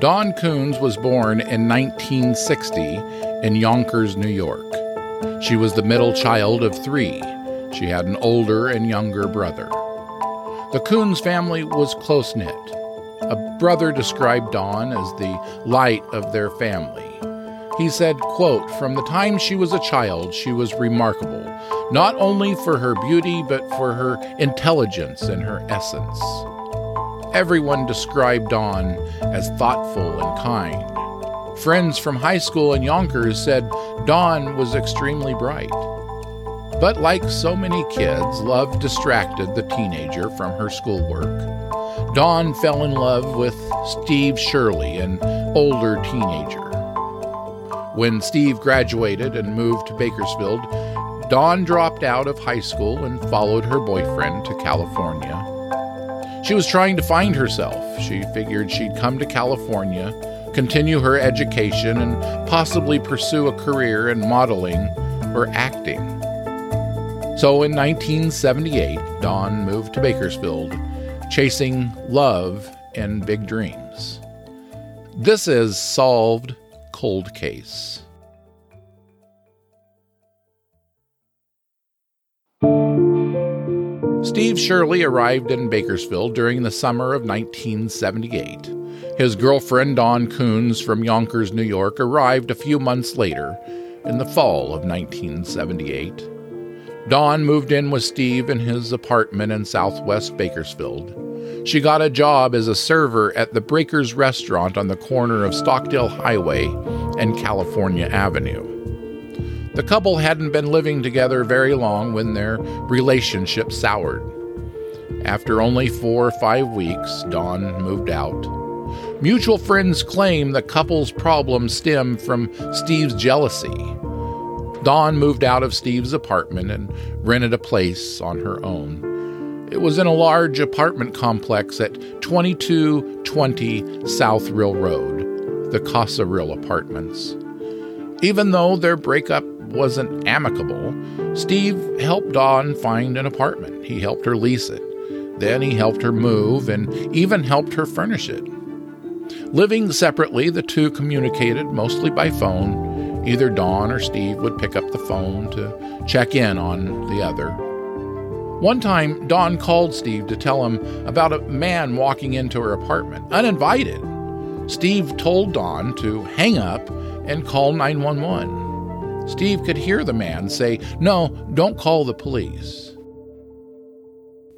Dawn Coons was born in 1960 in Yonkers, New York. She was the middle child of three. She had an older and younger brother. The Coons family was close knit. A brother described Dawn as the light of their family. He said, quote, From the time she was a child, she was remarkable, not only for her beauty, but for her intelligence and her essence. Everyone described Dawn as thoughtful and kind. Friends from high school in Yonkers said Dawn was extremely bright. But like so many kids, love distracted the teenager from her schoolwork. Dawn fell in love with Steve Shirley, an older teenager. When Steve graduated and moved to Bakersfield, Dawn dropped out of high school and followed her boyfriend to California. She was trying to find herself. She figured she'd come to California, continue her education, and possibly pursue a career in modeling or acting. So in 1978, Dawn moved to Bakersfield, chasing love and big dreams. This is Solved Cold Case. Steve Shirley arrived in Bakersfield during the summer of 1978. His girlfriend, Dawn Coons from Yonkers, New York, arrived a few months later in the fall of 1978. Dawn moved in with Steve in his apartment in southwest Bakersfield. She got a job as a server at the Breakers restaurant on the corner of Stockdale Highway and California Avenue. The couple hadn't been living together very long when their relationship soured. After only four or five weeks, Dawn moved out. Mutual friends claim the couple's problems stem from Steve's jealousy. Dawn moved out of Steve's apartment and rented a place on her own. It was in a large apartment complex at 2220 South Real Road, the Casa Real Apartments. Even though their breakup wasn't amicable, Steve helped Dawn find an apartment. He helped her lease it. Then he helped her move and even helped her furnish it. Living separately, the two communicated mostly by phone. Either Dawn or Steve would pick up the phone to check in on the other. One time, Dawn called Steve to tell him about a man walking into her apartment, uninvited. Steve told Dawn to hang up and call 911. Steve could hear the man say, No, don't call the police.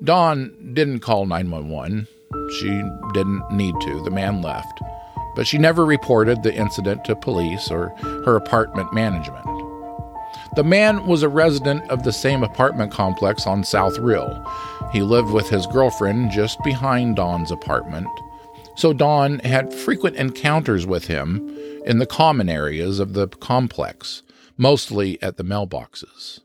Dawn didn't call 911. She didn't need to. The man left. But she never reported the incident to police or her apartment management. The man was a resident of the same apartment complex on South Real. He lived with his girlfriend just behind Dawn's apartment. So Dawn had frequent encounters with him in the common areas of the complex mostly at the mailboxes.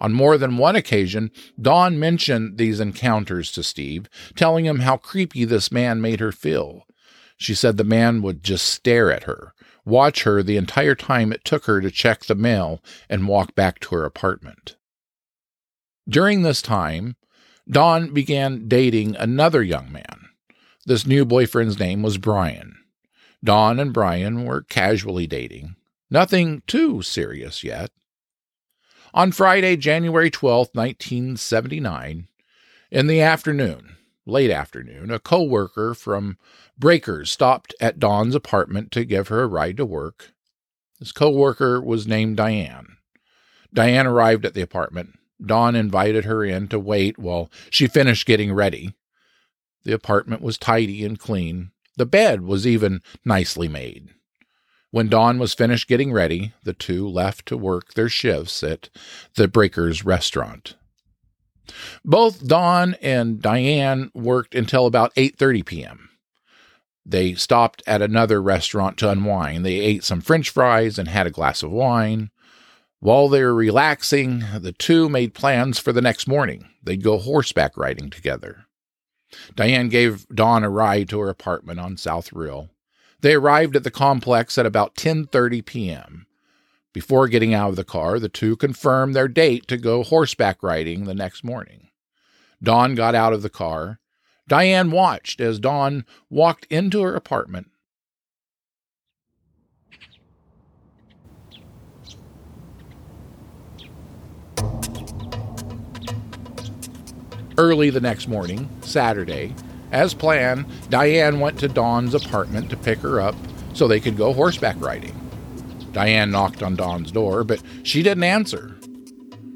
On more than one occasion, Dawn mentioned these encounters to Steve, telling him how creepy this man made her feel. She said the man would just stare at her, watch her the entire time it took her to check the mail and walk back to her apartment. During this time, Dawn began dating another young man. This new boyfriend's name was Brian. Dawn and Brian were casually dating. Nothing too serious yet. On Friday, January 12, 1979, in the afternoon, late afternoon, a co-worker from Breakers stopped at Dawn's apartment to give her a ride to work. This co-worker was named Diane. Diane arrived at the apartment. Dawn invited her in to wait while she finished getting ready. The apartment was tidy and clean. The bed was even nicely made. When Dawn was finished getting ready, the two left to work their shifts at the Breakers restaurant. Both Dawn and Diane worked until about 8:30 p.m. They stopped at another restaurant to unwind. They ate some french fries and had a glass of wine. While they were relaxing, the two made plans for the next morning. They'd go horseback riding together. Diane gave Dawn a ride to her apartment on South Real. They arrived at the complex at about 10:30 p.m. Before getting out of the car, the two confirmed their date to go horseback riding the next morning. Dawn got out of the car. Diane watched as Dawn walked into her apartment Early the next morning, Saturday, as planned, Diane went to Dawn's apartment to pick her up so they could go horseback riding. Diane knocked on Dawn's door, but she didn't answer.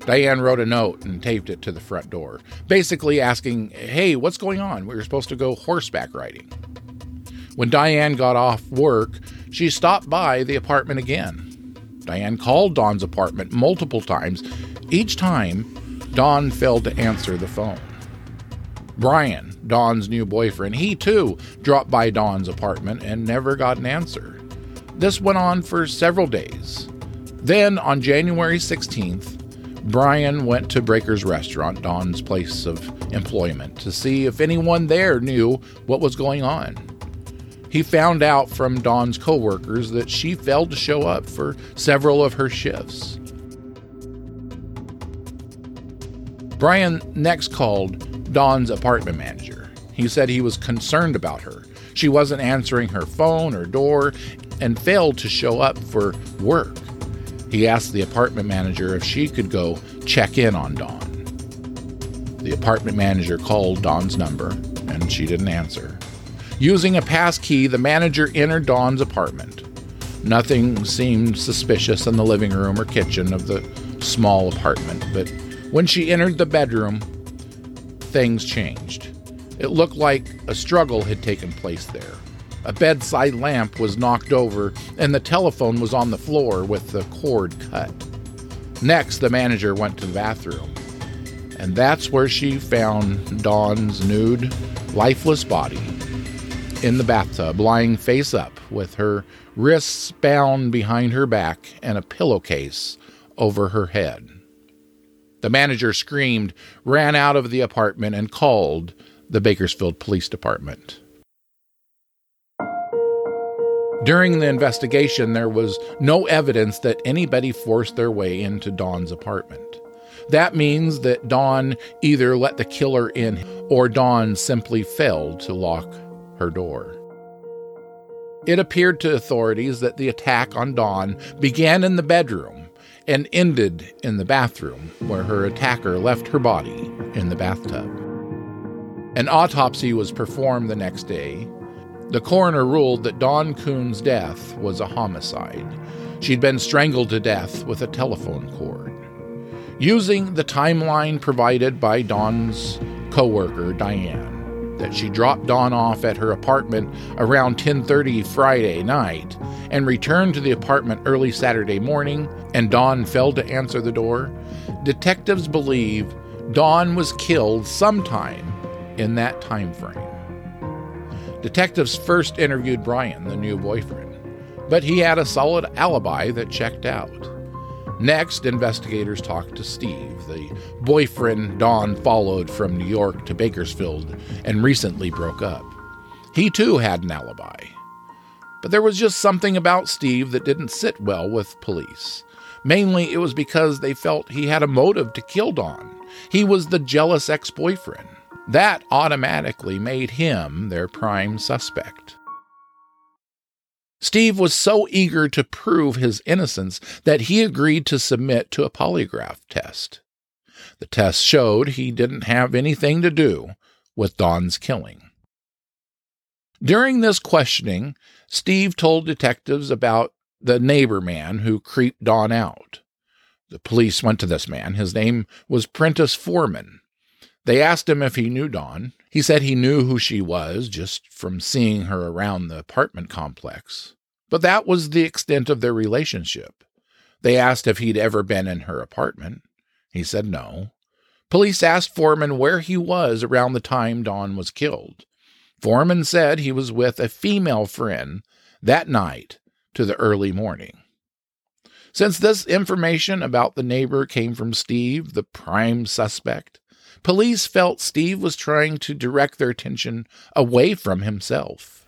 Diane wrote a note and taped it to the front door, basically asking, Hey, what's going on? We were supposed to go horseback riding. When Diane got off work, she stopped by the apartment again. Diane called Dawn's apartment multiple times. Each time, Dawn failed to answer the phone. Brian, Dawn's new boyfriend, he too dropped by Dawn's apartment and never got an answer. This went on for several days. Then, on January 16th, Brian went to Breaker's restaurant, Dawn's place of employment, to see if anyone there knew what was going on. He found out from Dawn's coworkers that she failed to show up for several of her shifts. Brian next called Dawn's apartment manager. He said he was concerned about her. She wasn't answering her phone or door and failed to show up for work. He asked the apartment manager if she could go check in on Dawn. The apartment manager called Dawn's number and she didn't answer. Using a pass key, the manager entered Dawn's apartment. Nothing seemed suspicious in the living room or kitchen of the small apartment, but when she entered the bedroom, things changed. It looked like a struggle had taken place there. A bedside lamp was knocked over, and the telephone was on the floor with the cord cut. Next, the manager went to the bathroom, and that's where she found Dawn's nude, lifeless body in the bathtub, lying face up, with her wrists bound behind her back and a pillowcase over her head. The manager screamed, ran out of the apartment, and called the Bakersfield Police Department. During the investigation, there was no evidence that anybody forced their way into Dawn's apartment. That means that Dawn either let the killer in or Dawn simply failed to lock her door. It appeared to authorities that the attack on Dawn began in the bedroom and ended in the bathroom, where her attacker left her body in the bathtub. An autopsy was performed the next day. The coroner ruled that Dawn Coon's death was a homicide. She'd been strangled to death with a telephone cord. Using the timeline provided by Dawn's coworker, Diane, that she dropped Dawn off at her apartment around 10:30 Friday night and returned to the apartment early Saturday morning and Dawn failed to answer the door, detectives believe Dawn was killed sometime in that time frame. Detectives first interviewed Brian, the new boyfriend, but he had a solid alibi that checked out. Next, investigators talked to Steve, the boyfriend Dawn followed from New York to Bakersfield and recently broke up. He too had an alibi. But there was just something about Steve that didn't sit well with police. Mainly, it was because they felt he had a motive to kill Dawn. He was the jealous ex boyfriend. That automatically made him their prime suspect. Steve was so eager to prove his innocence that he agreed to submit to a polygraph test. The test showed he didn't have anything to do with Dawn's killing. During this questioning, Steve told detectives about the neighbor man who creeped Dawn out. The police went to this man. His name was Prentice Foreman. They asked him if he knew Dawn. He said he knew who she was just from seeing her around the apartment complex. But that was the extent of their relationship. They asked if he'd ever been in her apartment. He said no. Police asked Foreman where he was around the time Dawn was killed. Foreman said he was with a female friend that night to the early morning. Since this information about the neighbor came from Steve, the prime suspect, police felt Steve was trying to direct their attention away from himself.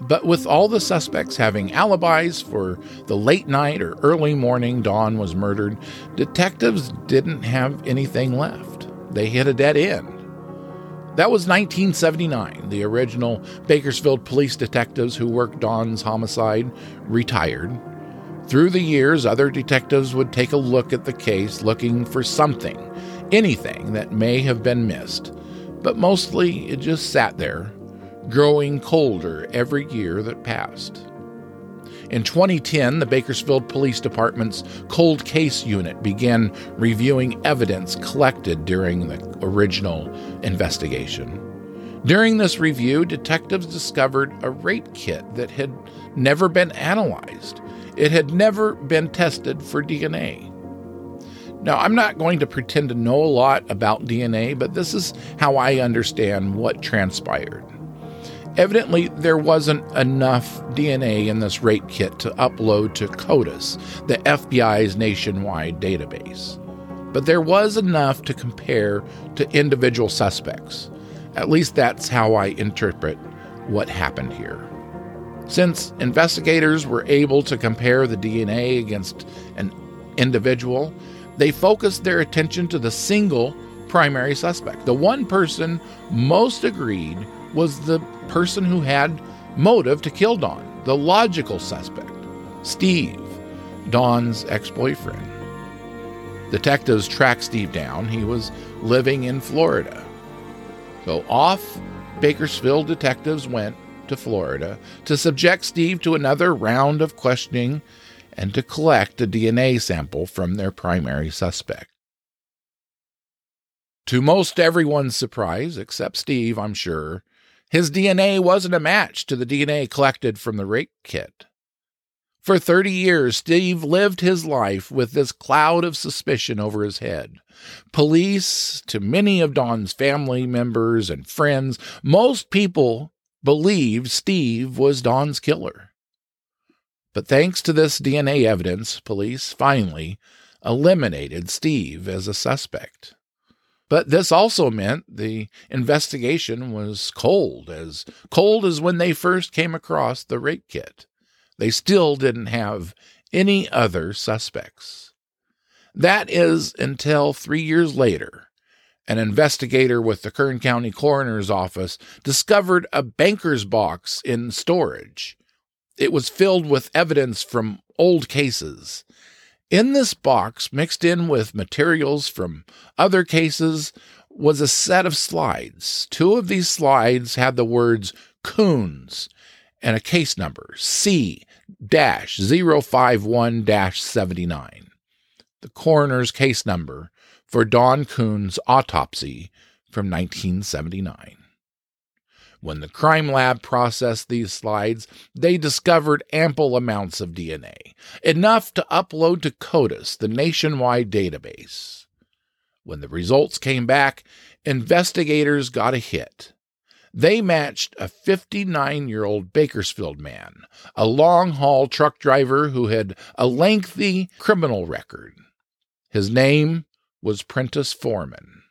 But with all the suspects having alibis for the late night or early morning Dawn was murdered, detectives didn't have anything left. They hit a dead end. That was 1979. The original Bakersfield police detectives who worked Dawn's homicide retired. Through the years, other detectives would take a look at the case looking for something, anything that may have been missed. But mostly it just sat there, growing colder every year that passed. In 2010, the Bakersfield Police Department's Cold Case Unit began reviewing evidence collected during the original investigation. During this review, detectives discovered a rape kit that had never been analyzed. It had never been tested for DNA. Now, I'm not going to pretend to know a lot about DNA, but this is how I understand what transpired. Evidently, there wasn't enough DNA in this rape kit to upload to CODIS, the FBI's nationwide database. But there was enough to compare to individual suspects. At least that's how I interpret what happened here. Since investigators were able to compare the DNA against an individual, they focused their attention to the single primary suspect, the one person most agreed was the person who had motive to kill Dawn, the logical suspect, Steve, Dawn's ex boyfriend. Detectives tracked Steve down. He was living in Florida. So off Bakersfield detectives went to Florida to subject Steve to another round of questioning and to collect a DNA sample from their primary suspect. To most everyone's surprise, except Steve, I'm sure, his DNA wasn't a match to the DNA collected from the rape kit. For 30 years, Steve lived his life with this cloud of suspicion over his head. Police, to many of Dawn's family members and friends, most people believed Steve was Dawn's killer. But thanks to this DNA evidence, police finally eliminated Steve as a suspect. But this also meant the investigation was cold, as cold as when they first came across the rape kit. They still didn't have any other suspects. That is until three years later, an investigator with the Kern County Coroner's Office discovered a banker's box in storage. It was filled with evidence from old cases in this box, mixed in with materials from other cases, was a set of slides. Two of these slides had the words Coons and a case number C 051 79. The coroner's case number for Dawn Coon's autopsy from 1979. When the crime lab processed these slides, they discovered ample amounts of DNA, enough to upload to CODIS, the nationwide database. When the results came back, investigators got a hit. They matched a 59 year old Bakersfield man, a long haul truck driver who had a lengthy criminal record. His name was Prentice Foreman.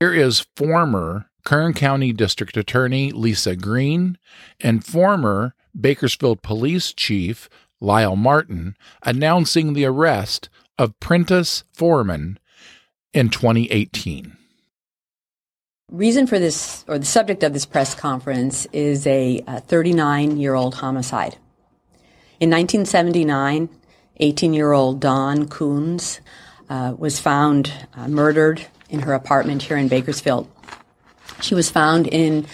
Here is former Kern County District Attorney Lisa Green, and former Bakersfield Police Chief Lyle Martin announcing the arrest of Prentice Foreman in 2018. Reason for this, or the subject of this press conference, is a 39 year old homicide. In 1979, 18 year old Dawn Coons uh, was found uh, murdered in her apartment here in Bakersfield. She was found in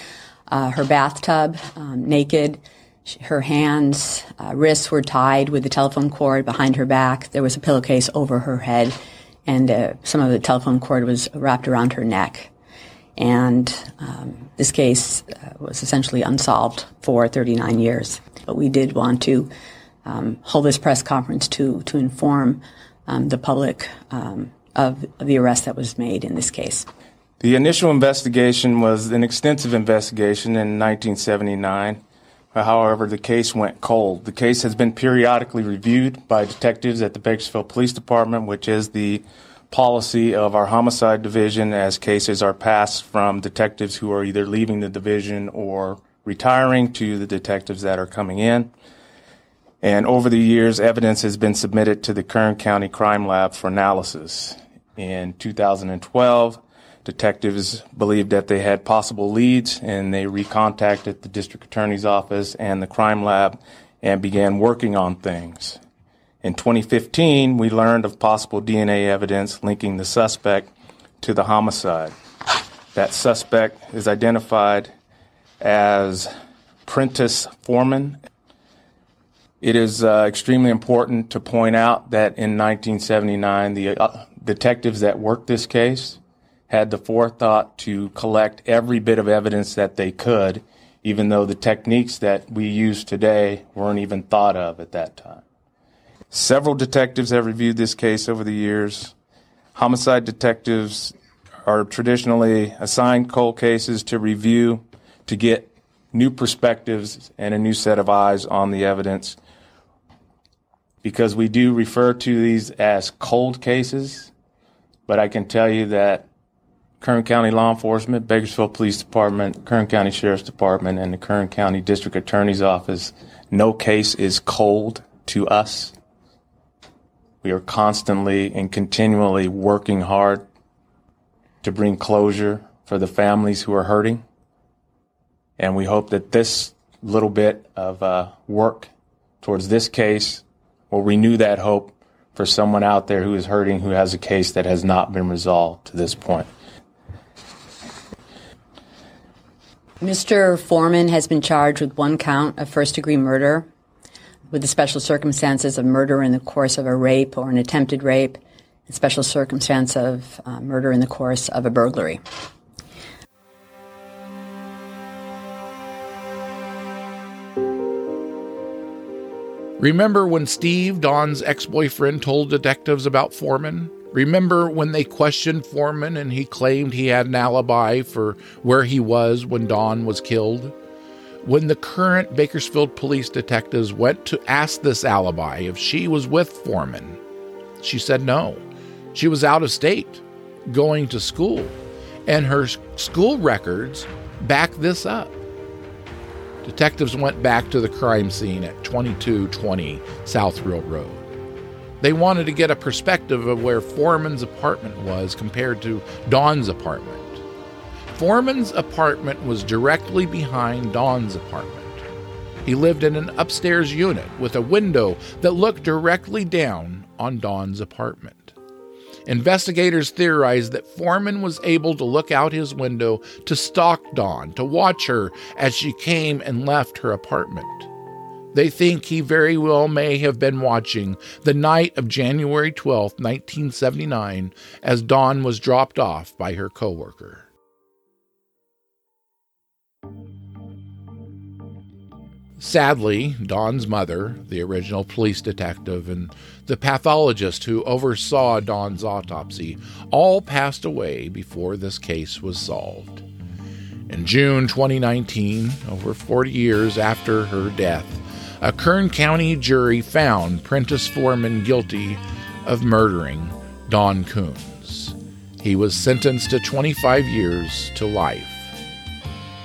uh, her bathtub, um, naked. Her hands, uh, wrists were tied with a telephone cord behind her back. There was a pillowcase over her head, and uh, some of the telephone cord was wrapped around her neck. And um, this case uh, was essentially unsolved for 39 years. But we did want to um, hold this press conference to to inform the public um, of the arrest that was made in this case? The initial investigation was an extensive investigation in 1979. However, the case went cold. The case has been periodically reviewed by detectives at the Bakersfield Police Department, which is the policy of our homicide division as cases are passed from detectives who are either leaving the division or retiring to the detectives that are coming in. And over the years, evidence has been submitted to the Kern County Crime Lab for analysis. In 2012, detectives believed that they had possible leads and they recontacted the district attorney's office and the crime lab and began working on things. In 2015, we learned of possible DNA evidence linking the suspect to the homicide. That suspect is identified as Prentice Foreman. It is uh, extremely important to point out that in 1979, the uh, detectives that worked this case had the forethought to collect every bit of evidence that they could, even though the techniques that we use today weren't even thought of at that time. Several detectives have reviewed this case over the years. Homicide detectives are traditionally assigned cold cases to review to get new perspectives and a new set of eyes on the evidence because we do refer to these as cold cases, but I can tell you that Kern County Law Enforcement, Bakersfield Police Department, Kern County Sheriff's Department, and the Kern County District Attorney's Office, no case is cold to us. We are constantly and continually working hard to bring closure for the families who are hurting. And we hope that this little bit of uh, work towards this case will renew that hope for someone out there who is hurting who has a case that has not been resolved to this point. Mr. Foreman has been charged with one count of first degree murder with the special circumstances of murder in the course of a rape or an attempted rape, and special circumstance of uh, murder in the course of a burglary. Remember when Steve, Dawn's ex boyfriend, told detectives about Foreman? Remember when they questioned Foreman and he claimed he had an alibi for where he was when Don was killed? When the current Bakersfield police detectives went to ask this alibi if she was with Foreman, she said no. She was out of state, going to school, and her school records back this up. Detectives went back to the crime scene at 2220 South Real Road. They wanted to get a perspective of where Foreman's apartment was compared to Dawn's apartment. Foreman's apartment was directly behind Dawn's apartment. He lived in an upstairs unit with a window that looked directly down on Dawn's apartment. Investigators theorized that Foreman was able to look out his window to stalk Dawn, to watch her as she came and left her apartment. They think he very well may have been watching the night of January 12, 1979, as Dawn was dropped off by her coworker. Sadly, Dawn's mother, the original police detective, and the pathologist who oversaw Dawn's autopsy all passed away before this case was solved. In June 2019, over 40 years after her death, a Kern County jury found Prentice Foreman guilty of murdering Don Coons. He was sentenced to 25 years to life.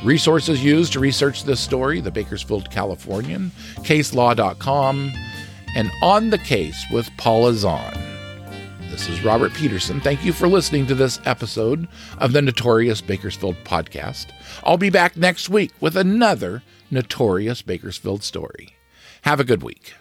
Resources used to research this story the Bakersfield Californian, caselaw.com, and On the Case with Paula Zahn. This is Robert Peterson. Thank you for listening to this episode of the Notorious Bakersfield podcast. I'll be back next week with another Notorious Bakersfield story. Have a good week.